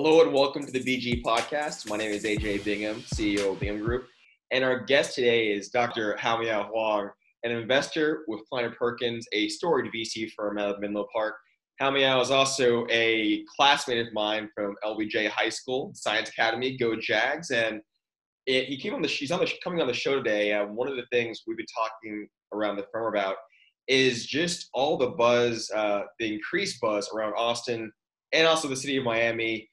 Hello and welcome to the BG podcast. My name is AJ Bingham, CEO of Bingham Group, and our guest today is Dr. Haomiao Huang, an investor with Kleiner Perkins, a storied VC firm out of Menlo Park. Haomiao is also a classmate of mine from LBJ High School, Science Academy, Go Jags, and it, he came on the. She's on the coming on the show today. Uh, one of the things we've been talking around the firm about is just all the buzz, uh, the increased buzz around Austin and also the city of Miami,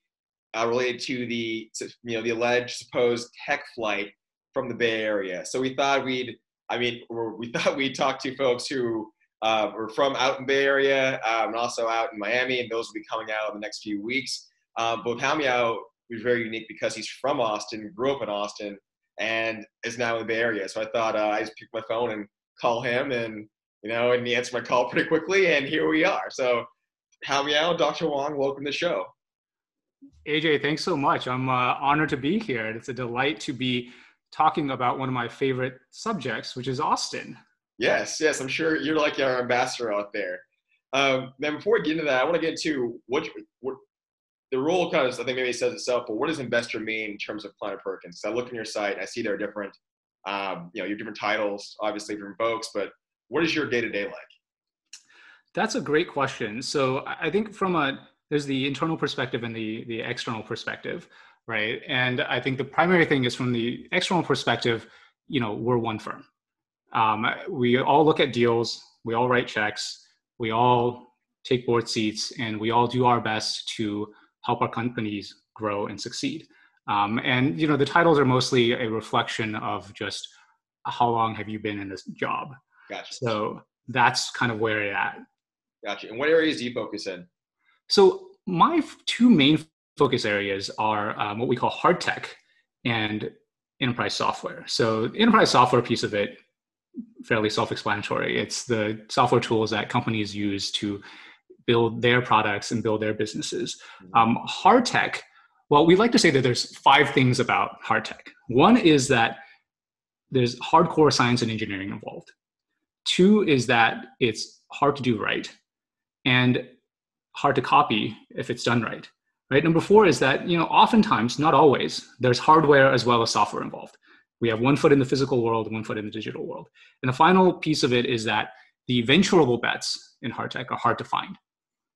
uh, related to the you know the alleged supposed tech flight from the Bay Area. So we thought we'd, I mean, we thought we'd talk to folks who uh, were from out in Bay Area um, and also out in Miami, and those will be coming out in the next few weeks. Um, but Haomiao was very unique because he's from Austin, grew up in Austin, and is now in the Bay Area. So I thought uh, I just pick my phone and call him, and you know, and he answered my call pretty quickly, and here we are. So, Haomiao, Dr. Huang, welcome to the show. AJ, thanks so much. I'm uh, honored to be here. It's a delight to be talking about one of my favorite subjects, which is Austin. Yes, yes, I'm sure you're like our ambassador out there. Um, then before we get into that, I want to get into what, what the role kind of I think maybe says itself, but what does investor mean in terms of Kleiner Perkins? I look on your site I see there are different, um, you know, your different titles, obviously from folks, but what is your day to day like? That's a great question. So I think from a there's the internal perspective and the the external perspective, right? And I think the primary thing is from the external perspective, you know, we're one firm. Um, we all look at deals, we all write checks, we all take board seats, and we all do our best to help our companies grow and succeed. Um, and you know, the titles are mostly a reflection of just how long have you been in this job. Gotcha. So that's kind of where it's at. Gotcha. And what areas do you focus in? So my two main focus areas are um, what we call hard tech and enterprise software. So the enterprise software piece of it, fairly self-explanatory. It's the software tools that companies use to build their products and build their businesses. Mm-hmm. Um, hard tech, well, we like to say that there's five things about hard tech. One is that there's hardcore science and engineering involved. Two is that it's hard to do right and hard to copy if it's done right. Right. Number four is that, you know, oftentimes, not always, there's hardware as well as software involved. We have one foot in the physical world, one foot in the digital world. And the final piece of it is that the venturable bets in hard tech are hard to find.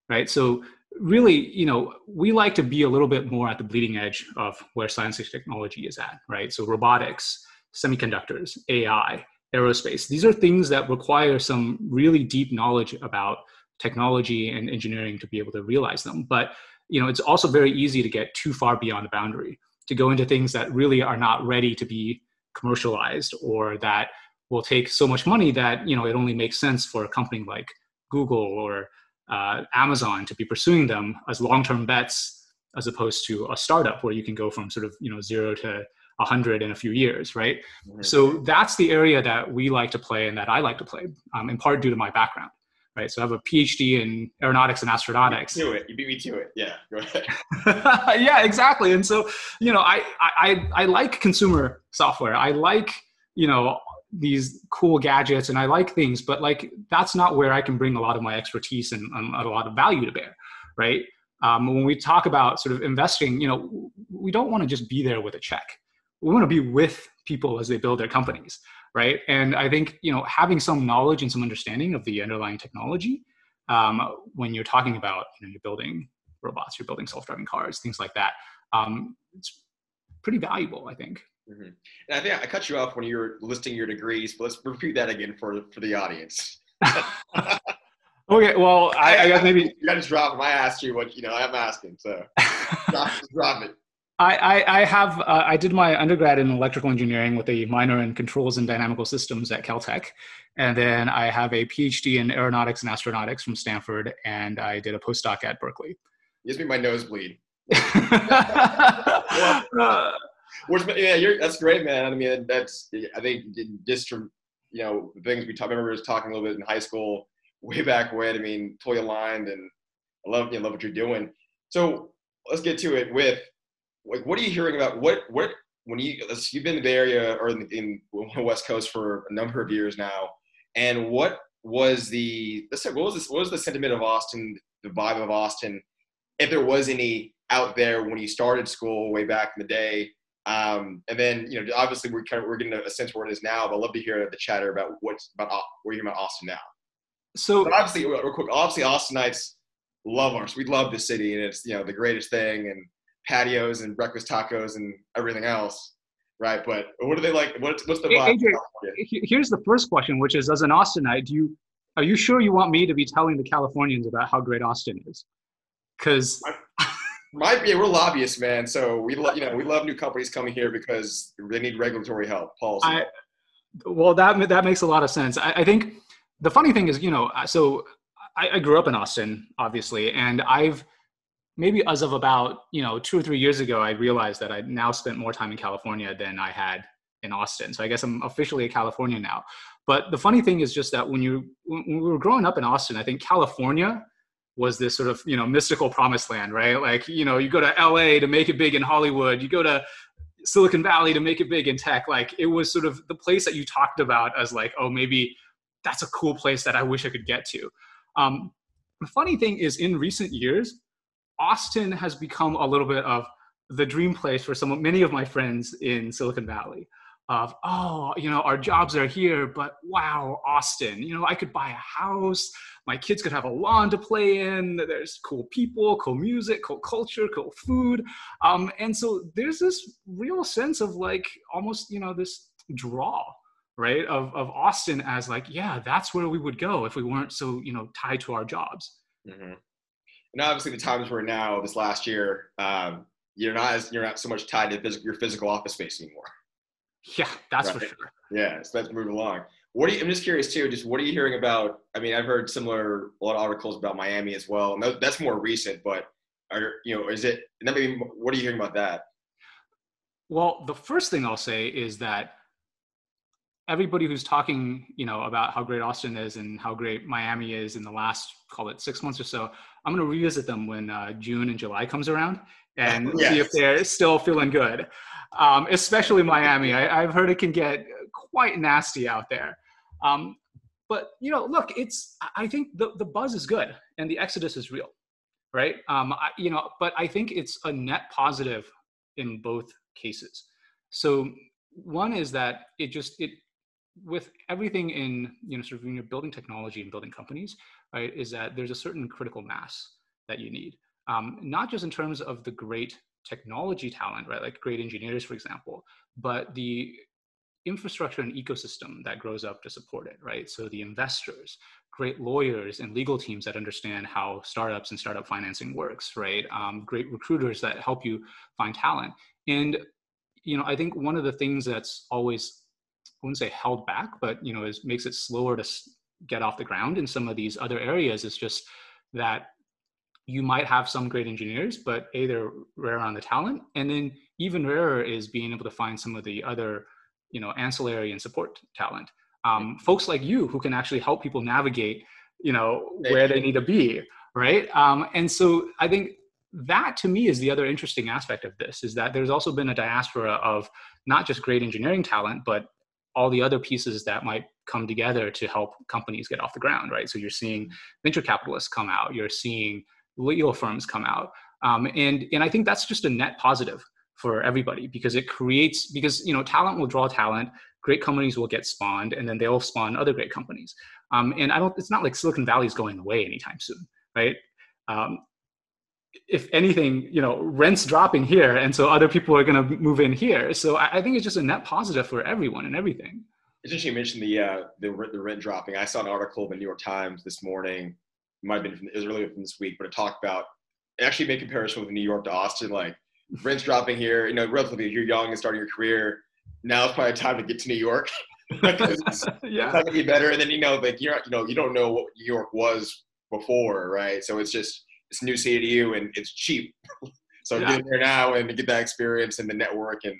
Right. So really, you know, we like to be a little bit more at the bleeding edge of where science and technology is at, right? So robotics, semiconductors, AI, aerospace. These are things that require some really deep knowledge about technology and engineering to be able to realize them. But you know, it's also very easy to get too far beyond the boundary to go into things that really are not ready to be commercialized or that will take so much money that you know it only makes sense for a company like Google or uh, Amazon to be pursuing them as long-term bets as opposed to a startup where you can go from sort of you know zero to 100 in a few years, right? Mm-hmm. So that's the area that we like to play and that I like to play, um, in part due to my background, right? So I have a PhD in aeronautics and astronautics. You it. You beat me to it. Yeah, go ahead. yeah, exactly. And so, you know, I, I, I like consumer software. I like, you know, these cool gadgets and I like things, but like that's not where I can bring a lot of my expertise and, and a lot of value to bear, right? Um, when we talk about sort of investing, you know, we don't want to just be there with a check we want to be with people as they build their companies right? And i think you know having some knowledge and some understanding of the underlying technology um, when you're talking about you know you're building robots you're building self-driving cars things like that um, it's pretty valuable i think. Mm-hmm. and i think i cut you off when you were listing your degrees but let's repeat that again for for the audience. Okay well i, I guess maybe you gotta drop them i asked you what you know i'm asking so. Drop, drop it I, I, I have uh, I did my undergrad in electrical engineering with a minor in controls and dynamical systems at Caltech, and then I have a PhD in aeronautics and astronautics from Stanford, and I did a postdoc at Berkeley. Gives me my nosebleed. well, yeah, that's great, man. I mean, that's I think just from you know the things we talked. I remember was talking a little bit in high school, way back when. I mean, totally aligned, and I love you know, love what you're doing. So let's get to it with like what are you hearing about what what when you you've been in the Bay Area or in, in the West Coast for a number of years now, and what was the let's say what was this what was the sentiment of Austin, the vibe of Austin, if there was any out there when you started school way back in the day. Um, and then, you know, obviously we're kind of, we're getting a sense of where it is now, but I'd love to hear the chatter about what's about, where you're hearing about Austin now. So but obviously, real quick, obviously Austinites love ours. We love the city and it's, you know, the greatest thing and patios and breakfast tacos and everything else. Right. But what are they like? What's, what's the vibe? AJ, here's the first question, which is as an Austinite, do you, are you sure you want me to be telling the Californians about how great Austin is? Because might be we're lobbyists, man. So we lo- you know we love new companies coming here because they need regulatory help. Policy. I, well, that that makes a lot of sense. I, I think the funny thing is, you know, so I, I grew up in Austin, obviously, and I've maybe as of about you know two or three years ago, I realized that I now spent more time in California than I had in Austin. So I guess I'm officially a Californian now. But the funny thing is just that when you when we were growing up in Austin, I think California was this sort of you know mystical promised land, right? Like you know you go to L.A. to make it big in Hollywood, you go to Silicon Valley to make it big in tech. Like it was sort of the place that you talked about as like oh maybe that's a cool place that I wish I could get to. Um, the funny thing is in recent years, Austin has become a little bit of the dream place for some many of my friends in Silicon Valley of oh you know our jobs are here but wow austin you know i could buy a house. My kids could have a lawn to play in. There's cool people cool music cool culture cool food. Um, and so there's this real sense of like almost you know this draw right of, of austin as like yeah that's where we would go if we weren't so you know tied to our jobs. Mm-hmm. And obviously the times we're now this last year um, you're not as you're not so much tied to phys- your physical office space anymore yeah, that's right. for sure. Yeah, so let's move along. What are you, I'm just curious too, just what are you hearing about? I mean, I've heard similar, a lot of articles about Miami as well. And that's more recent, but are, you know, is it, mean, what are you hearing about that? Well, the first thing I'll say is that everybody who's talking, you know, about how great Austin is and how great Miami is in the last, call it six months or so, I'm going to revisit them when uh, June and July comes around and yes. see if they're still feeling good um, especially Miami. I, have heard it can get quite nasty out there. Um, but you know, look, it's I think the the buzz is good and the exodus is real, right? Um, I, you know, but I think it's a net positive in both cases. So one is that it just it with everything in you know sort of you know, building technology and building companies, right? Is that there's a certain critical mass that you need, um, not just in terms of the great technology talent, right? Like great engineers, for example, but the infrastructure and ecosystem that grows up to support it, right? So the investors, great lawyers and legal teams that understand how startups and startup financing works, right? Um, great recruiters that help you find talent. And, you know, I think one of the things that's always, I wouldn't say held back, but, you know, is makes it slower to get off the ground in some of these other areas is just that you might have some great engineers, but A, they're rare on the talent. And then even rarer is being able to find some of the other, you know, ancillary and support talent. Um, folks like you who can actually help people navigate, you know, where they need to be, right? Um, and so I think that to me is the other interesting aspect of this is that there's also been a diaspora of not just great engineering talent, but all the other pieces that might come together to help companies get off the ground, right? So you're seeing venture capitalists come out, you're seeing legal firms come out. Um, and, and I think that's just a net positive for everybody because it creates, because, you know, talent will draw talent, great companies will get spawned, and then they'll spawn other great companies. Um, and I don't, it's not like Silicon Valley is going away anytime soon, right? Um, if anything, you know, rents dropping here, and so other people are going to move in here. So I, I, think it's just a net positive for everyone and everything. It's interesting you mentioned the uh, the, the rent dropping. I saw an article in the New York Times this morning It might have been from, it was earlier from this week, but it talked about it actually make comparison with New York to Austin, like rents dropping here. You know, relatively, if you're young and starting your career, now it's probably time to get to New York. it's, yeah, it's not gonna be better. And then you know, like you're, you know, you don't know what New York was before, right? So it's just it's new city to you, and it's cheap. so yeah. get there now and get that experience and the network and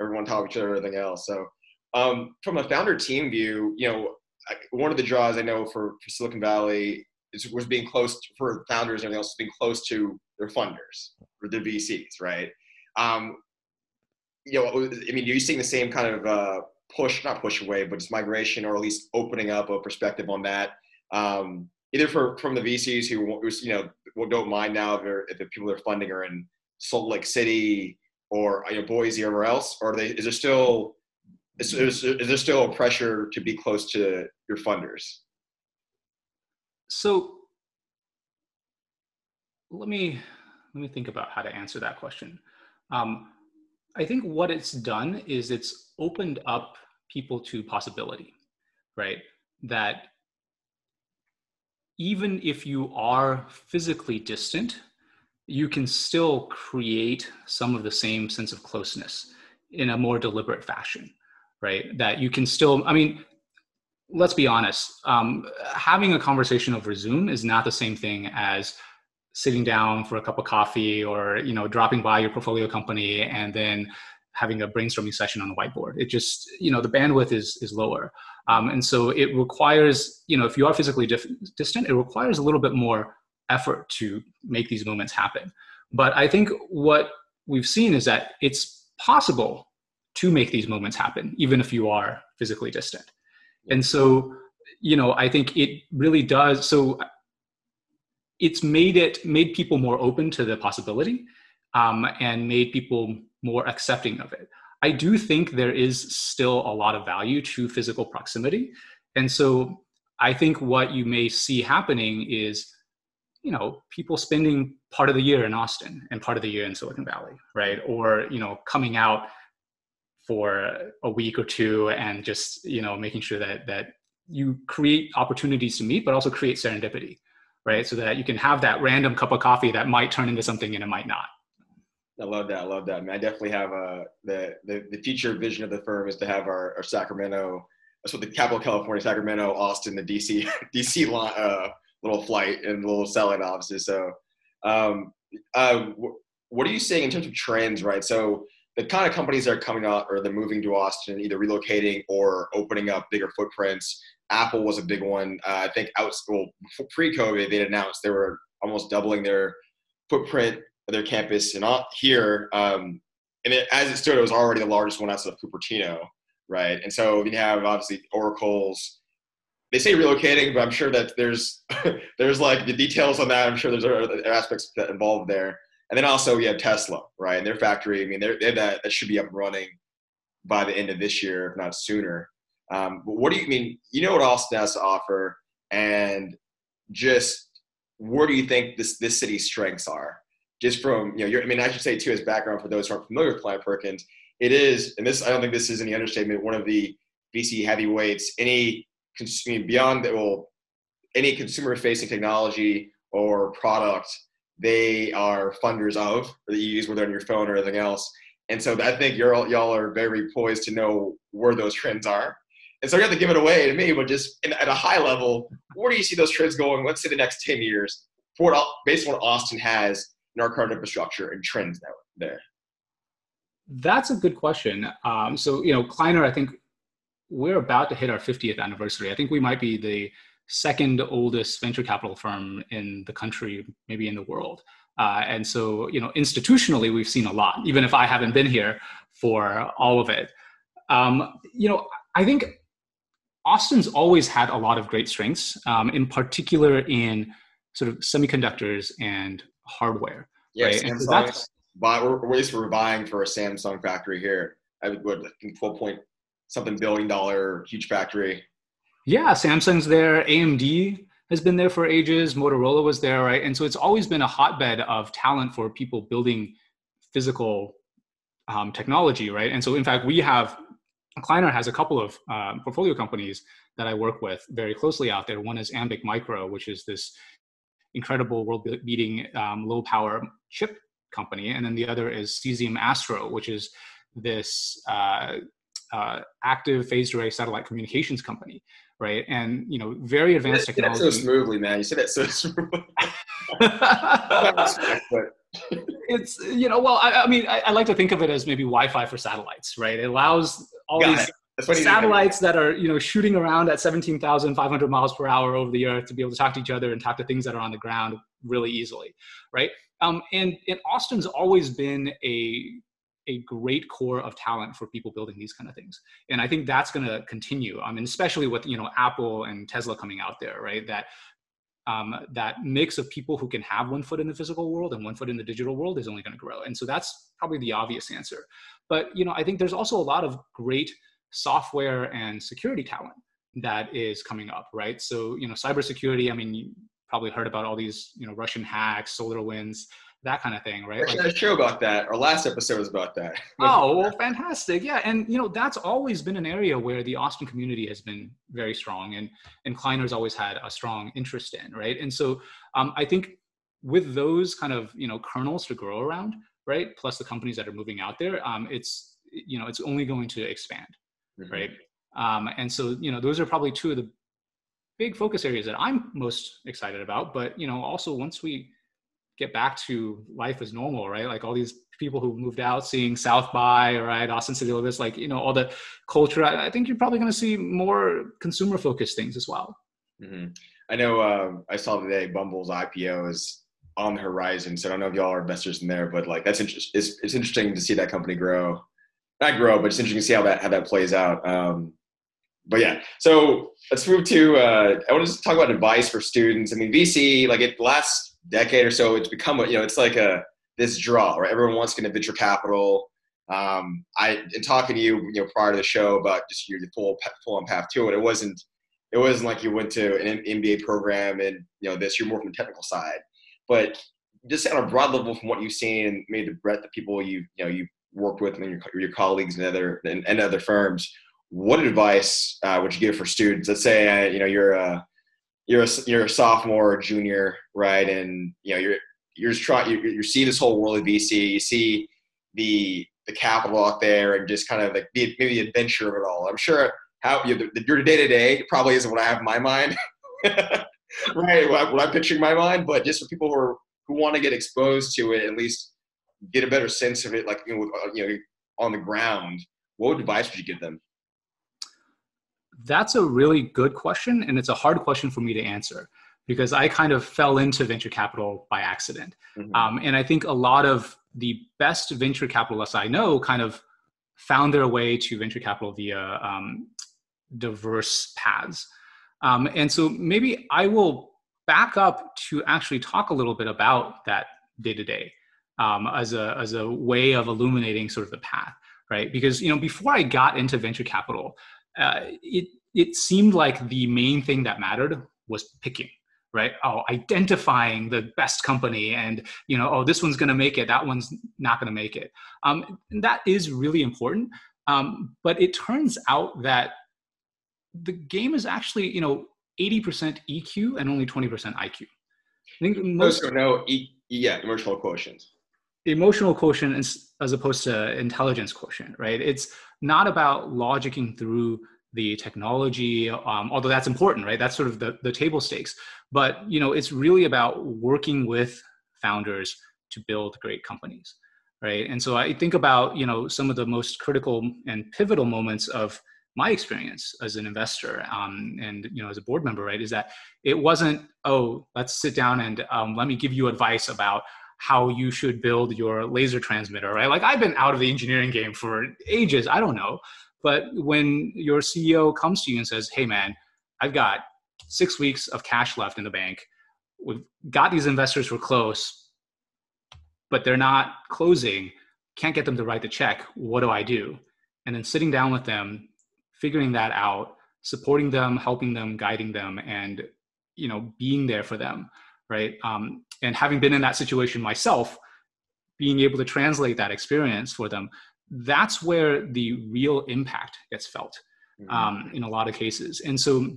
everyone talk to each other, everything else. So um, from a founder team view, you know, one of the draws I know for, for Silicon Valley is, was being close to, for founders and everything else, being close to their funders or their VCs, right? Um, you know, I mean, are you seeing the same kind of uh, push, not push away, but just migration or at least opening up a perspective on that, um, either for from the VCs who, you know, don't mind now if, if the people they're funding are in Salt Lake City or you know Boise or wherever else, or they, is there still is, is, is there still a pressure to be close to your funders? So let me let me think about how to answer that question. Um, I think what it's done is it's opened up people to possibility, right? That even if you are physically distant, you can still create some of the same sense of closeness in a more deliberate fashion, right? That you can still, I mean, let's be honest, um, having a conversation over Zoom is not the same thing as sitting down for a cup of coffee or you know dropping by your portfolio company and then having a brainstorming session on the whiteboard. It just you know the bandwidth is is lower. Um, and so it requires you know if you are physically dif- distant it requires a little bit more effort to make these moments happen. But i think what we've seen is that it's possible to make these moments happen even if you are physically distant. And so you know i think it really does so it's made it made people more open to the possibility um, and made people more accepting of it. I do think there is still a lot of value to physical proximity, and so I think what you may see happening is, you know, people spending part of the year in Austin and part of the year in Silicon Valley, right? Or you know, coming out for a week or two and just you know making sure that that you create opportunities to meet, but also create serendipity right? So that you can have that random cup of coffee that might turn into something and it might not. I love that. I love that. I, mean, I definitely have a the, the the future vision of the firm is to have our, our Sacramento, that's what the capital California, Sacramento, Austin, the DC DC uh, little flight and little selling offices. So, um, uh, what are you seeing in terms of trends? Right. So the kind of companies that are coming out or they're moving to Austin, either relocating or opening up bigger footprints. Apple was a big one. Uh, I think out school pre-COVID, they announced they were almost doubling their footprint their campus and here. Um, and it, as it stood, it was already the largest one outside of Cupertino, right? And so you have obviously Oracle's. They say relocating, but I'm sure that there's there's like the details on that. I'm sure there's other aspects that involved there. And then also you have Tesla, right? And their factory. I mean, they're, they're that that should be up and running by the end of this year, if not sooner. Um, but what do you mean? You know what Austin has to offer, and just where do you think this this city's strengths are? Just from you know, I mean, I should say too, as background for those who aren't familiar with Kleiner Perkins, it is, and this I don't think this is any understatement. One of the VC heavyweights. Any beyond that, well, any consumer-facing technology or product, they are funders of, or that you use whether on your phone or anything else. And so I think you're y'all are very poised to know where those trends are and so you have to give it away to me, but just in, at a high level, where do you see those trends going? Let's say the next 10 years, for based on what Austin has in our current infrastructure and trends there? That's a good question. Um, so, you know, Kleiner, I think we're about to hit our 50th anniversary. I think we might be the second oldest venture capital firm in the country, maybe in the world. Uh, and so, you know, institutionally, we've seen a lot, even if I haven't been here for all of it. Um, you know, I think Austin's always had a lot of great strengths, um, in particular in sort of semiconductors and hardware. Yeah, right? Samsung. So that's, buy, we're, at least we're buying for a Samsung factory here. I would, think 12 point something billion dollar huge factory. Yeah, Samsung's there. AMD has been there for ages. Motorola was there, right? And so it's always been a hotbed of talent for people building physical um, technology, right? And so, in fact, we have Kleiner has a couple of um, portfolio companies that I work with very closely out there. One is Ambiq Micro, which is this incredible world-beating um, low-power chip company, and then the other is Cesium Astro, which is this uh, uh, active phased array satellite communications company, right? And you know, very advanced you technology. so smoothly, man. You said that so smoothly. it's you know, well, I, I mean, I, I, like to think of it as maybe Wi-Fi for satellites, right? It allows all Got these satellites that are you know shooting around at 17,500 miles per hour over the earth to be able to talk to each other and talk to things that are on the ground really easily, right? Um, and, and Austin's always been a a great core of talent for people building these kind of things and i think that's going to continue i mean especially with you know apple and tesla coming out there right that um, that mix of people who can have one foot in the physical world and one foot in the digital world is only going to grow. And so that's probably the obvious answer. But you know, I think there's also a lot of great software and security talent that is coming up, right? So you know, cybersecurity. I mean, you probably heard about all these you know Russian hacks, SolarWinds, that kind of thing, right? Actually, like, a show about that. Our last episode was about that. oh, well, fantastic! Yeah, and you know that's always been an area where the Austin community has been very strong, and and Kleiner's always had a strong interest in, right? And so um, I think with those kind of you know kernels to grow around, right? Plus the companies that are moving out there, um, it's you know it's only going to expand, mm-hmm. right? Um, and so you know those are probably two of the big focus areas that I'm most excited about. But you know also once we get back to life as normal, right? Like all these people who moved out, seeing South by, right, Austin City Limits, like you know all the culture. I, I think you're probably going to see more consumer focused things as well. Mm-hmm. I know uh, I saw today Bumble's IPO is on the horizon, so I don't know if y'all are investors in there, but like that's interesting. It's, it's interesting to see that company grow, not grow, but it's interesting to see how that how that plays out. Um, but yeah, so let's move to. Uh, I want to talk about advice for students. I mean, VC, like it last decade or so, it's become a, you know, it's like a, this draw, right? Everyone wants to get venture capital. Um, I, in talking to you, you know, prior to the show about just your full, full on path to it, it wasn't, it wasn't like you went to an MBA program and, you know, this, you're more from the technical side, but just on a broad level from what you've seen, maybe the breadth of people you, you know, you worked with and your, your colleagues and other, and, and other firms, what advice uh, would you give for students? Let's say, uh, you know, you're a, you're a, you're a sophomore or junior, right? And you know you're you're trying you, you see this whole world of VC, you see the the capital out there, and just kind of like the, maybe the adventure of it all. I'm sure how you know, the, your day to day probably isn't what I have in my mind, right? What, what I'm picturing in my mind, but just for people who are who want to get exposed to it, at least get a better sense of it, like you know, you know on the ground. What advice would you give them? That's a really good question, and it's a hard question for me to answer because I kind of fell into venture capital by accident. Mm-hmm. Um, and I think a lot of the best venture capitalists I know kind of found their way to venture capital via um, diverse paths. Um, and so maybe I will back up to actually talk a little bit about that day to day as a as a way of illuminating sort of the path, right? Because you know before I got into venture capital, uh, it it seemed like the main thing that mattered was picking right? Oh identifying the best company and you know oh this one's going to make it that one's not going to make it. Um, that is really important. Um, but it turns out that the game is actually you know 80% eq and only 20% iq i think most no e- yeah emotional quotient emotional quotient as opposed to intelligence quotient right? It's not about logicking through the technology um, although that's important right? That's sort of the, the table stakes. But you know it's really about working with founders to build great companies right? And so i think about you know some of the most critical and pivotal moments of my experience as an investor um, and you know as a board member right is that it wasn't oh let's sit down and um, let me give you advice about how you should build your laser transmitter right? Like i've been out of the engineering game for ages i don't know. But when your CEO comes to you and says, hey, man, I've got six weeks of cash left in the bank, we've got these investors who are close, but they're not closing, can't get them to write the check. What do I do? And then sitting down with them, figuring that out, supporting them, helping them, guiding them, and you know, being there for them, right? Um, and having been in that situation myself, being able to translate that experience for them that's where the real impact gets felt mm-hmm. um, in a lot of cases. And so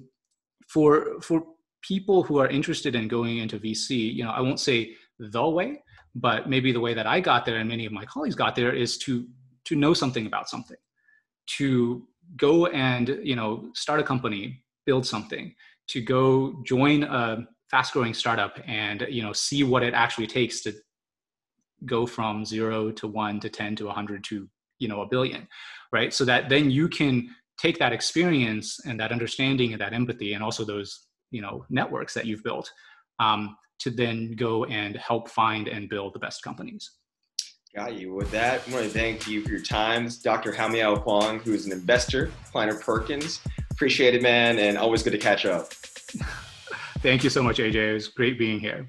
for for people who are interested in going into VC, you know, I won't say the way, but maybe the way that I got there and many of my colleagues got there is to to know something about something, to go and you know start a company, build something, to go join a fast growing startup and you know see what it actually takes to go from zero to one to 10 to a 100 to you know a billion right so that then you can take that experience and that understanding and that empathy and also those you know networks that you've built um, to then go and help find and build the best companies Got you. With that, I want to thank you for your time. Dr. Haomiao Huang, who is an investor, Kleiner Perkins. Appreciate it, man, and always good to catch up. Thank you so much, AJ. It was great being here.